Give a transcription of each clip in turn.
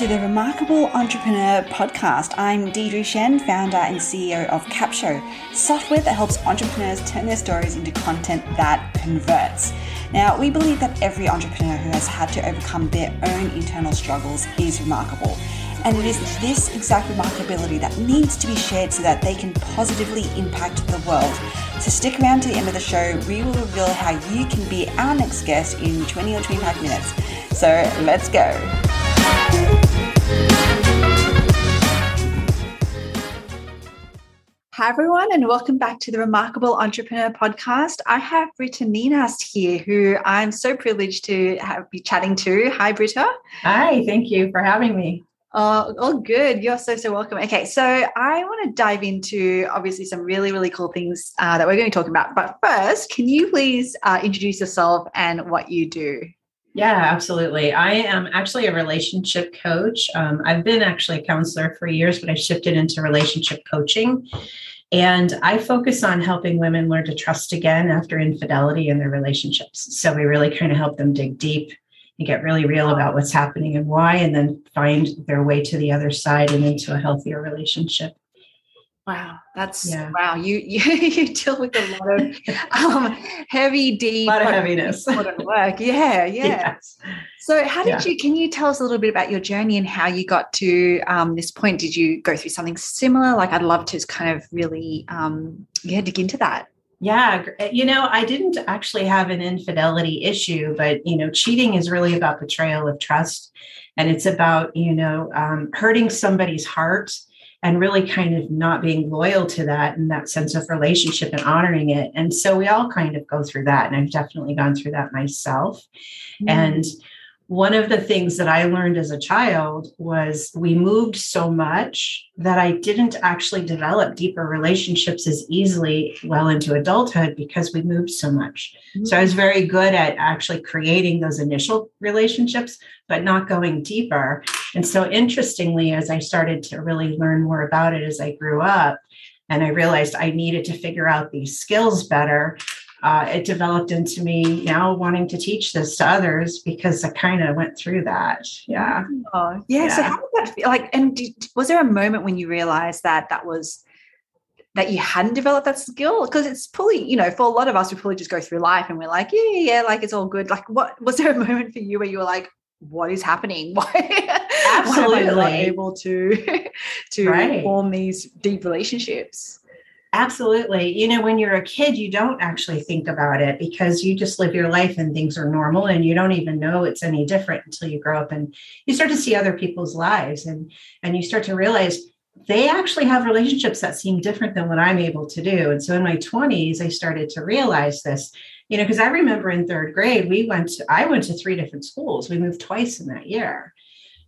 to the Remarkable Entrepreneur podcast. I'm Deirdre Tshien, founder and CEO of Capsho, software that helps entrepreneurs turn their stories into content that converts. Now, we believe that every entrepreneur who has had to overcome their own internal struggles is remarkable. And it is this exact remarkability that needs to be shared so that they can positively impact the world. So stick around to the end of the show. We will reveal how you can be our next guest in 20 or 25 minutes. So let's go. Hi, everyone, and welcome back to the Remarkable Entrepreneur Podcast. I have Britta Neinast here, who I'm so privileged to have, be chatting to. Hi, Britta. Hi, thank you for having me. Oh, oh, good. You're so, so welcome. Okay, so I want to dive into obviously some really, really cool things uh, that we're going to talk about. But first, can you please uh, introduce yourself and what you do? Yeah, absolutely. I am actually a relationship coach. Um, I've been actually a counselor for years, but I shifted into relationship coaching. And I focus on helping women learn to trust again after infidelity in their relationships. So we really kind of help them dig deep and get really real about what's happening and why, and then find their way to the other side and into a healthier relationship. Wow, that's yeah. wow. You, you you deal with a lot of um, heavy, deep, a lot of heaviness, work. Yeah, yeah. Yes. So, how did yeah. you? Can you tell us a little bit about your journey and how you got to um, this point? Did you go through something similar? Like, I'd love to kind of really, um, yeah, dig into that. Yeah, you know, I didn't actually have an infidelity issue, but you know, cheating is really about betrayal of trust, and it's about you know um, hurting somebody's heart and really kind of not being loyal to that and that sense of relationship and honoring it. And so we all kind of go through that, and I've definitely gone through that myself, mm. and one of the things that I learned as a child was we moved so much that I didn't actually develop deeper relationships as easily well into adulthood because we moved so much. Mm-hmm. So I was very good at actually creating those initial relationships, but not going deeper. And so, interestingly, as I started to really learn more about it as I grew up, and I realized I needed to figure out these skills better uh, it developed into me now wanting to teach this to others because I kind of went through that. Yeah. Oh, yeah. yeah. So how did that feel? Like, and did, was there a moment when you realized that that was that you hadn't developed that skill? Because it's probably, you know, for a lot of us, we probably just go through life and we're like, yeah, yeah, yeah, like it's all good. Like, what was there a moment for you where you were like, what is happening? Why, Absolutely. why am I not able to to right. form these deep relationships? Absolutely. You know, when you're a kid, you don't actually think about it because you just live your life and things are normal and you don't even know it's any different until you grow up and you start to see other people's lives and and you start to realize they actually have relationships that seem different than what I'm able to do. And so in my 20s, I started to realize this, you know, because I remember in third grade, we went to, I went to three different schools. We moved twice in that year.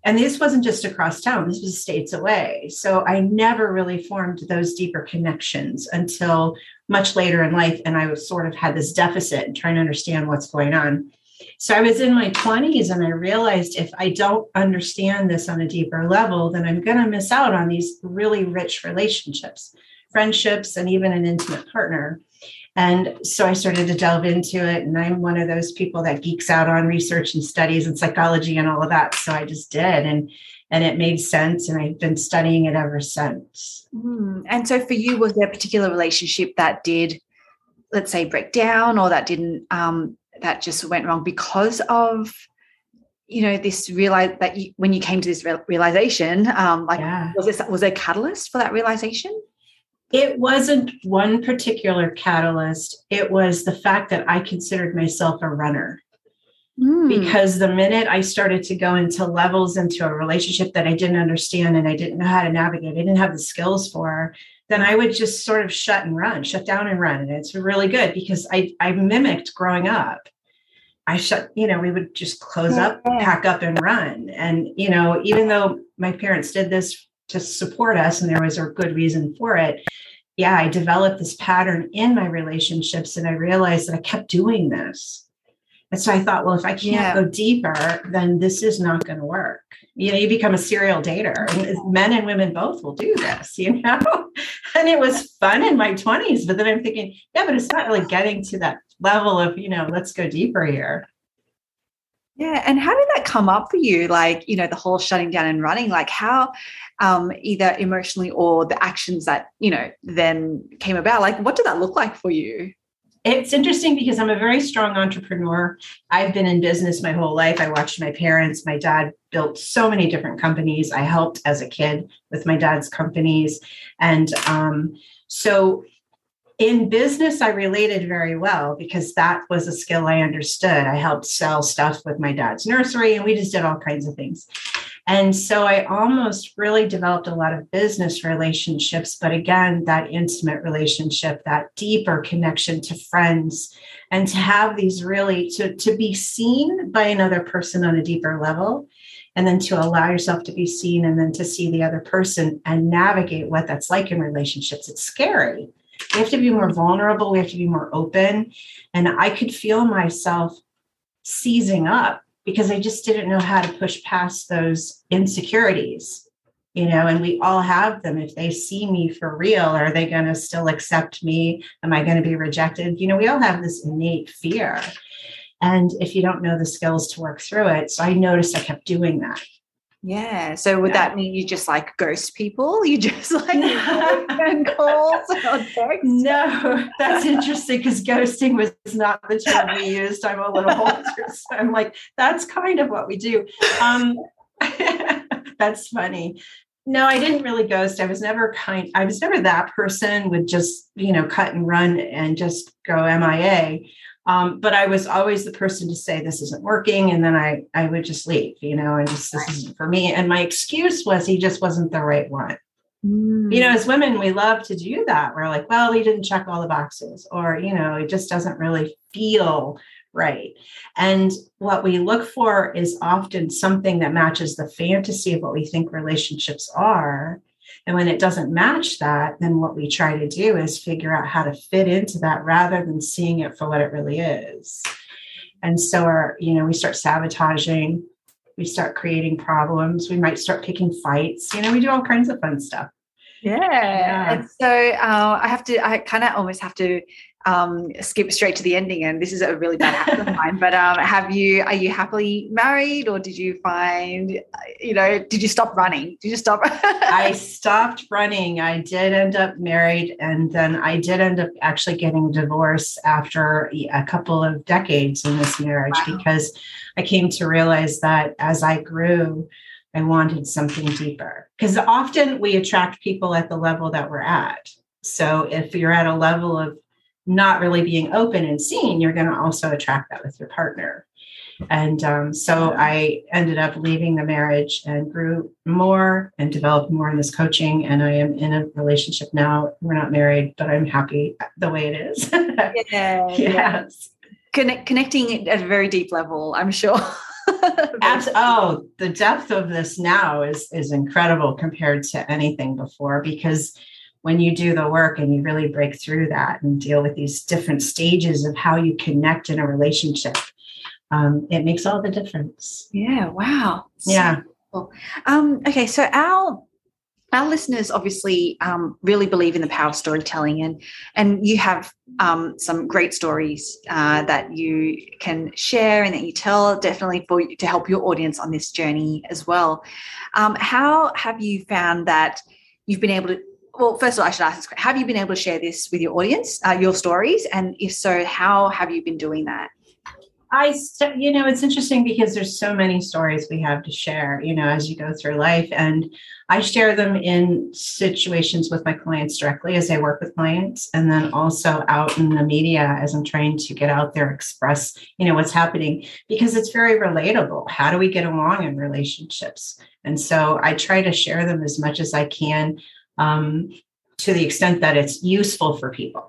And this wasn't just across town, this was states away. So I never really formed those deeper connections until much later in life. And I was sort of had this deficit in trying to understand what's going on. So I was in my 20s and I realized if I don't understand this on a deeper level, then I'm going to miss out on these really rich relationships, friendships, and even an intimate partner. And so I started to delve into it. And I'm one of those people that geeks out on research and studies and psychology and all of that. So I just did. And and it made sense. And I've been studying it ever since. Mm. And so for you, was there a particular relationship that did, let's say, break down or that didn't um that just went wrong because of you know this realize that you, when you came to this realization um like yeah. was this was there a catalyst for that realization it wasn't one particular catalyst. It was the fact that I considered myself a runner. Mm. Because the minute I started to go into levels into a relationship that I didn't understand and I didn't know how to navigate, I didn't have the skills for, then I would just sort of shut and run, shut down and run. And it's really good because I, I mimicked growing up. I shut, you know, we would just close up, pack up and run. And, you know, even though my parents did this to support us and there was a good reason for it. Yeah i developed this pattern in my relationships and i realized that i kept doing this. And so i thought well if i can't yeah. go deeper then this is not going to work. You know you become a serial dater. And men and women both will do this you know? And it was fun in my 20s but then i'm thinking yeah but it's not really getting to that level of you know let's go deeper here Yeah. And how did that come up for you? Like, you know, the whole shutting down and running, like how um, either emotionally or the actions that, you know, then came about, like what did that look like for you? It's interesting because I'm a very strong entrepreneur. I've been in business my whole life. I watched my parents. My dad built so many different companies. I helped as a kid with my dad's companies. And um, so in business, I related very well because that was a skill I understood. I helped sell stuff with my dad's nursery, and we just did all kinds of things. And so I almost really developed a lot of business relationships, but again, that intimate relationship, that deeper connection to friends, and to have these really to, to be seen by another person on a deeper level, and then to allow yourself to be seen and then to see the other person and navigate what that's like in relationships. It's scary. We have to be more vulnerable, we have to be more open. And I could feel myself seizing up because I just didn't know how to push past those insecurities, you know, and we all have them. If they see me for real, are they going to still accept me? Am I going to be rejected? You know, we all have this innate fear. And if you don't know the skills to work through it, so I noticed I kept doing that. Yeah. So would yeah. that mean you just like ghost people? You just like phone calls or text? No, that's interesting because ghosting was not the term we used. I'm a little older, so I'm like, that's kind of what we do. Um, that's funny. No, I didn't really ghost. I was never kind. I was never that person would just you know cut and run and just go MIA. Um, but I was always the person to say this isn't working, and then I I would just leave, you know, and just this isn't for me. And my excuse was he just wasn't the right one. Mm. You know, as women, we love to do that. We're like, well, he didn't check all the boxes, or you know, it just doesn't really feel right. And what we look for is often something that matches the fantasy of what we think relationships are and when it doesn't match that, then what we try to do is figure out how to fit into that rather than seeing it for what it really is. And so our, you know, we start sabotaging, we start creating problems, we might start picking fights, you know, we do all kinds of fun stuff. Yeah. yeah. And so uh, I have to, I kind of almost have to um, skip straight to the ending. And this is a really bad habit of mine. But um, have you? Are you happily married, or did you find? You know, did you stop running? Did you stop? I stopped running. I did end up married, and then I did end up actually getting divorced after a couple of decades in this marriage wow. because I came to realize that as I grew. I wanted something deeper because often we attract people at the level that we're at. So if you're at a level of not really being open and seen, you're going to also attract that with your partner. And um, so I ended up leaving the marriage and grew more and developed more in this coaching. And I am in a relationship now. We're not married, but I'm happy the way it is. yeah, yes. Connect, connecting at a very deep level, I'm sure. Abs- oh, the depth of this now is is incredible compared to anything before because when you do the work and you really break through that and deal with these different stages of how you connect in a relationship, um, it makes all the difference. Yeah. Wow. Yeah. cool. um, okay. So our our listeners obviously um, really believe in the power of storytelling, and and you have um, some great stories uh, that you can share and that you tell definitely for to help your audience on this journey as well. Um, how have you found that you've been able to well, first of all, I should ask this: Have you been able to share this with your audience, uh, your stories, and if so, how have you been doing that? I, you know, it's interesting because there's so many stories we have to share, you know, as you go through life. And I share them in situations with my clients directly as I work with clients, and then also out in the media as I'm trying to get out there, express, you know, what's happening because it's very relatable. How do we get along in relationships? And so I try to share them as much as I can um, to the extent that it's useful for people.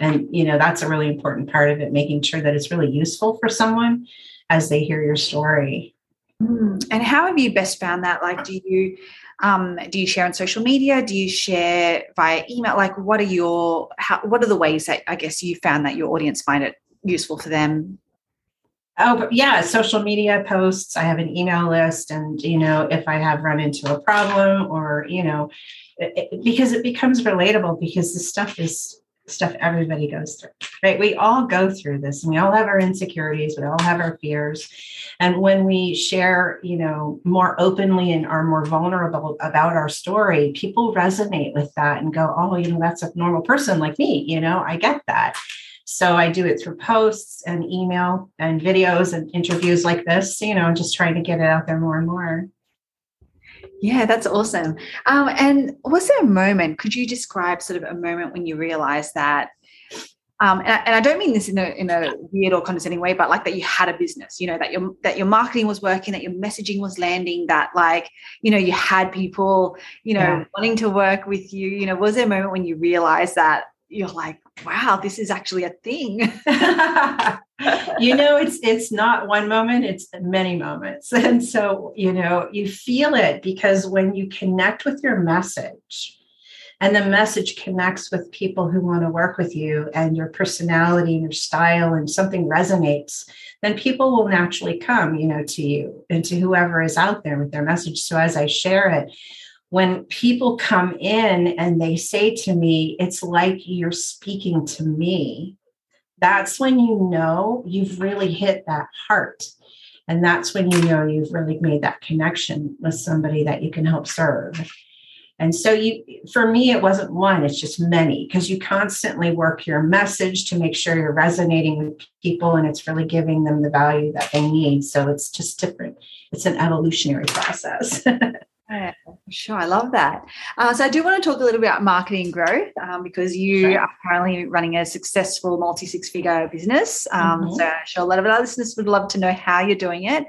And, you know, that's a really important part of it, making sure that it's really useful for someone as they hear your story. Mm. And how have you best found that? Like, do you um, do you share on social media? Do you share via email? Like, what are your how, what are the ways that I guess you found that your audience find it useful for them? Oh, yeah, social media posts. I have an email list, and you know, if I have run into a problem or you know, it, because it becomes relatable because the stuff is stuff everybody goes through, right? We all go through this and we all have our insecurities, we all have our fears. And when we share, you know, more openly and are more vulnerable about our story, people resonate with that and go, oh, you know, that's a normal person like me, you know, I get that. So I do it through posts and email and videos and interviews like this, you know, just trying to get it out there more and more. Yeah, that's awesome. Um, and was there a moment? Could you describe sort of a moment when you realized that? Um, and, I, and I don't mean this in a in a weird or condescending way, but like that you had a business. You know that your that your marketing was working, that your messaging was landing, that like you know you had people you know yeah. wanting to work with you. You know, was there a moment when you realized that you're like, wow, this is actually a thing? you know it's it's not one moment it's many moments and so you know you feel it because when you connect with your message and the message connects with people who want to work with you and your personality and your style and something resonates then people will naturally come you know to you and to whoever is out there with their message so as i share it when people come in and they say to me it's like you're speaking to me that's when you know you've really hit that heart. And that's when you know you've really made that connection with somebody that you can help serve. And so you for me it wasn't one, it's just many because you constantly work your message to make sure you're resonating with people and it's really giving them the value that they need. So it's just different. It's an evolutionary process. Yeah, sure. I love that. Uh, so I do want to talk a little bit about marketing growth um, because you sure. are currently running a successful multi six figure business. Um, mm-hmm. So I'm sure a lot of our listeners would love to know how you're doing it.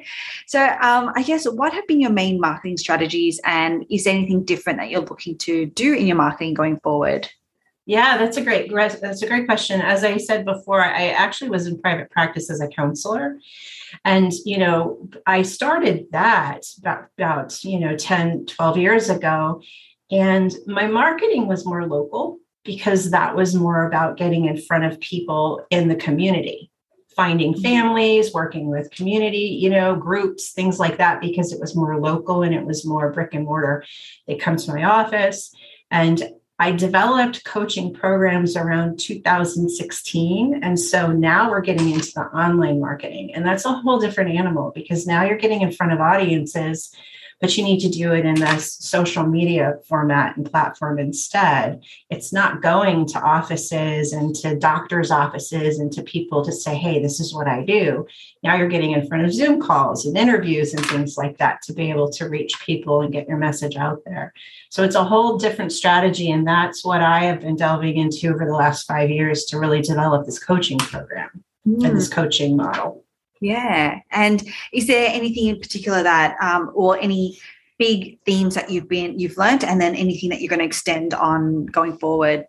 So um, I guess what have been your main marketing strategies and is there anything different that you're looking to do in your marketing going forward? Yeah, that's a great that's a great question. As I said before, I actually was in private practice as a counselor. And, you know, I started that about, about, you know, 10, 12 years ago. And my marketing was more local because that was more about getting in front of people in the community, finding mm-hmm. families, working with community, you know, groups, things like that, because it was more local and it was more brick and mortar. They come to my office. And I developed coaching programs around 2016. And so now we're getting into the online marketing. And that's a whole different animal because now you're getting in front of audiences but you need to do it in this social media format and platform instead. It's not going to offices and to doctors' offices and to people to say, hey, this is what I do. Now you're getting in front of Zoom calls and interviews and things like that to be able to reach people and get your message out there. So it's a whole different strategy. And that's what I have been delving into over the last five years to really develop this coaching program mm. and this coaching model. Yeah. And is there anything in particular that, um, or any big themes that you've been, you've learned, and then anything that you're going to extend on going forward?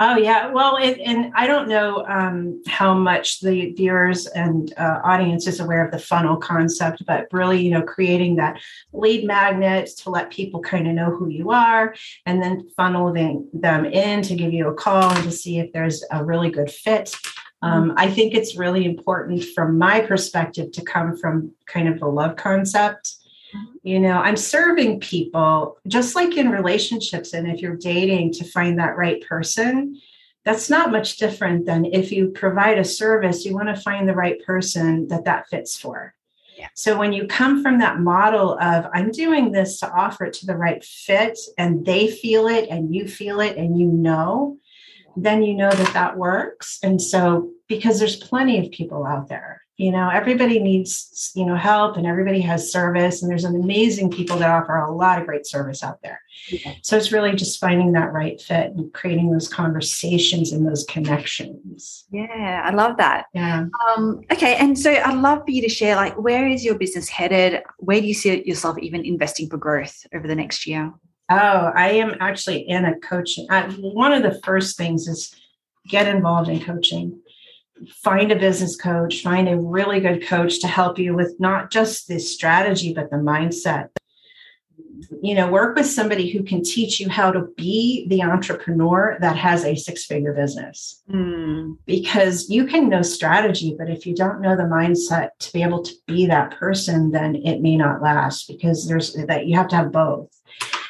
Oh yeah, well, it, and I don't know um, how much the viewers and uh, audience is aware of the funnel concept, but really, you know, creating that lead magnet to let people kind of know who you are, and then funneling them in to give you a call and to see if there's a really good fit um, I think it's really important from my perspective to come from kind of the love concept. Mm-hmm. You know, I'm serving people just like in relationships. And if you're dating to find that right person, that's not much different than if you provide a service, you want to find the right person that that fits for. Yeah. So when you come from that model of I'm doing this to offer it to the right fit and they feel it and you feel it and you know, then you know that that works. And so, because there's plenty of people out there, you know, everybody needs, you know, help and everybody has service. And there's an amazing people that offer a lot of great service out there. Yeah. So it's really just finding that right fit and creating those conversations and those connections. Yeah, I love that. Yeah. Um, okay. And so I'd love for you to share like, where is your business headed? Where do you see yourself even investing for growth over the next year? Oh, I am actually in a coaching. I, one of the first things is get involved in coaching. Find a business coach, find a really good coach to help you with not just the strategy, but the mindset. You know, work with somebody who can teach you how to be the entrepreneur that has a six figure business. Mm. Because you can know strategy, but if you don't know the mindset to be able to be that person, then it may not last because there's that you have to have both.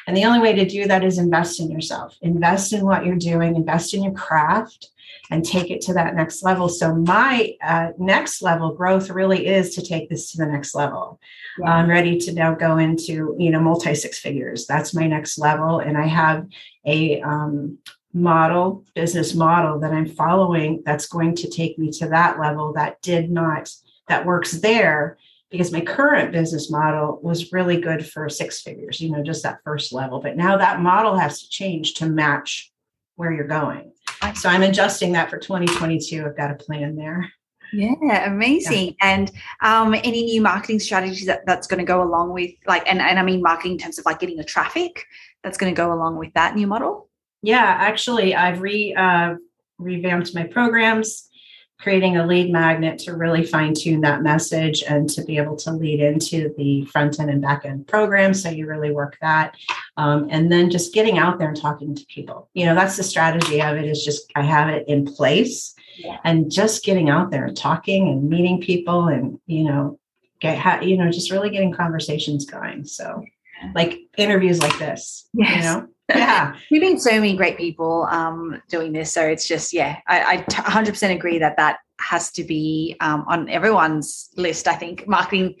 And the only way to do that is invest in yourself, invest in what you're doing, invest in your craft, and take it to that next level. So, my uh, next level growth really is to take this to the next level. Yeah. I'm ready to now go into, you know, multi six figures. That's my next level. And I have a, um, model business model that i'm following that's going to take me to that level that did not that works there because my current business model was really good for six figures you know just that first level but now that model has to change to match where you're going so i'm adjusting that for 2022 i've got a plan there yeah, amazing. Yeah. And um, any new marketing strategies that, that's going to go along with like, and, and I mean marketing in terms of like getting the traffic that's going to go along with that new model? Yeah, actually, I've re uh, revamped my programs, creating a lead magnet to really fine tune that message and to be able to lead into the front end and back end program. So you really work that, um, and then just getting out there and talking to people. You know, that's the strategy of it. Is just I have it in place, yeah. and just getting out there and talking and meeting people, and you know, get you know, just really getting conversations going. So like interviews like this yes. you know yeah. We've been so many great people um, doing this so it's just yeah I, I t- 100% agree that that has to be um, on everyone's list. I think marketing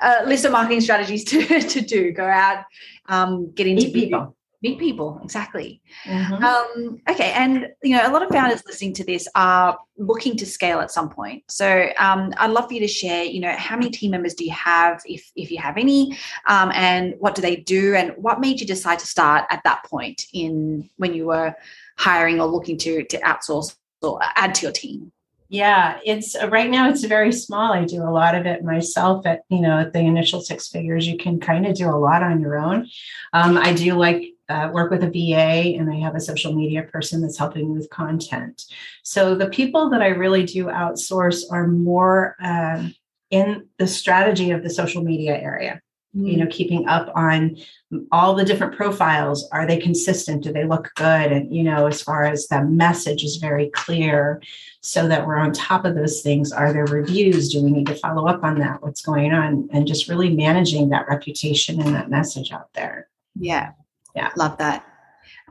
uh, list of marketing strategies to, to do go out um, get into people meet people exactly mm-hmm. um, okay and you know a lot of founders listening to this are looking to scale at some point so um, i'd love for you to share you know how many team members do you have if if you have any um, and what do they do and what made you decide to start at that point in when you were hiring or looking to to outsource or add to your team yeah, it's uh, right now it's very small. I do a lot of it myself at, you know, at the initial six figures. You can kind of do a lot on your own. Um, I do like uh, work with a VA and I have a social media person that's helping with content. So the people that I really do outsource are more uh, in the strategy of the social media area. You know keeping up on all the different profiles. Are they consistent? Do they look good? And you know as far as the message is very clear so that we're on top of those things. Are there reviews? Do we need to follow up on that? What's going on? And just really managing that reputation and that message out there. Yeah yeah love that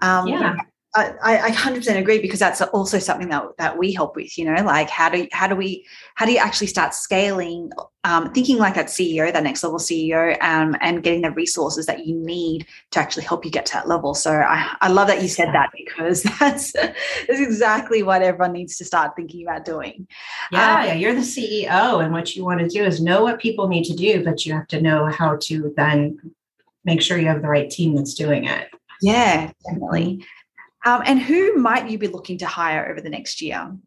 um, yeah I, I 100% agree because that's also something that, that we help with, you know, like how do, how do we, how do you actually start scaling, um, thinking like that CEO, that next level CEO, um, and getting the resources that you need to actually help you get to that level. So I, I love that you said that because that's, that's exactly what everyone needs to start thinking about doing. Yeah, um, yeah, you're the CEO and what you want to do is know what people need to do, but you have to know how to then make sure you have the right team that's doing it. Yeah, definitely. Um, and who might you be looking to hire over the next year?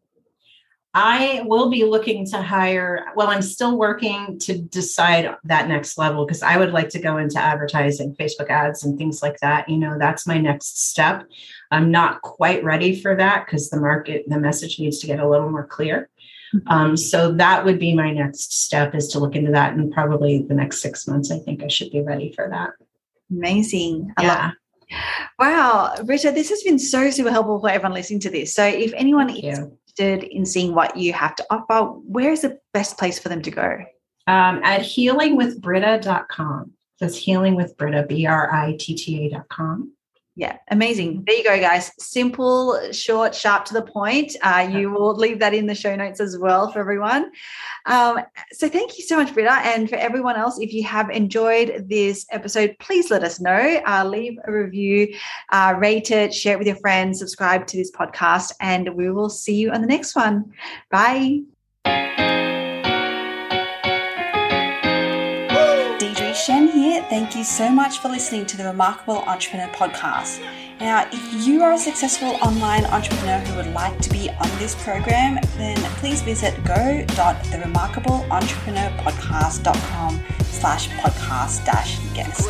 I will be looking to hire. Well, I'm still working to decide that next level because I would like to go into advertising, Facebook ads, and things like that. You know, that's my next step. I'm not quite ready for that because the market, the message needs to get a little more clear. Mm-hmm. Um, so that would be my next step is to look into that. And probably the next six months, I think I should be ready for that. Amazing. I yeah. Wow, Britta, this has been so super helpful for everyone listening to this. So, if anyone is interested in seeing what you have to offer, where is the best place for them to go? Um, at healingwithbritta.com. That's healingwithbritta, B R I T T A.com yeah amazing. There you go guys. Simple short sharp to the point. Uh, you will leave that in the show notes as well for everyone. Um, so thank you so much britta. And for everyone else if you have enjoyed this episode please let us know. Uh, leave a review uh, rate it share it with your friends subscribe to this podcast and we will see you on the next one. Bye Tshien here. Thank you so much for listening to the Remarkable Entrepreneur podcast. Now, if you are a successful online entrepreneur who would like to be on this program, then please visit go.theremarkableentrepreneur.podcast.com slash podcast dash guest.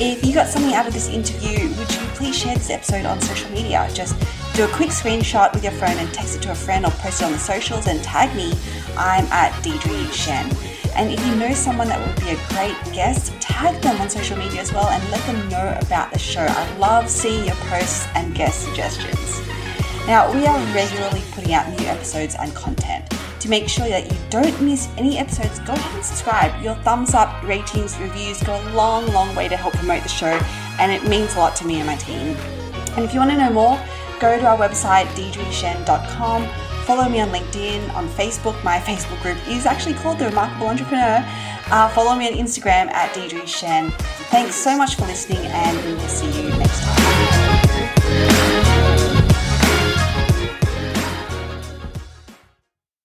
If you got something out of this interview, would you please share this episode on social media? Just do a quick screenshot with your phone and text it to a friend or post it on the socials and tag me. I'm at Deirdre Tshien. And if you know someone that would be a great guest, tag them on social media as well and let them know about the show. I love seeing your posts and guest suggestions. Now, we are regularly putting out new episodes and content. To make sure that you don't miss any episodes, go ahead and subscribe. Your thumbs up, ratings, reviews go a long, long way to help promote the show, and it means a lot to me and my team. And if you want to know more, go to our website, deirdretshien.com. Follow me on LinkedIn, on Facebook. My Facebook group is actually called The Remarkable Entrepreneur. Uh, follow me on Instagram at Deirdre Tshien. Thanks so much for listening, and we will see you next time.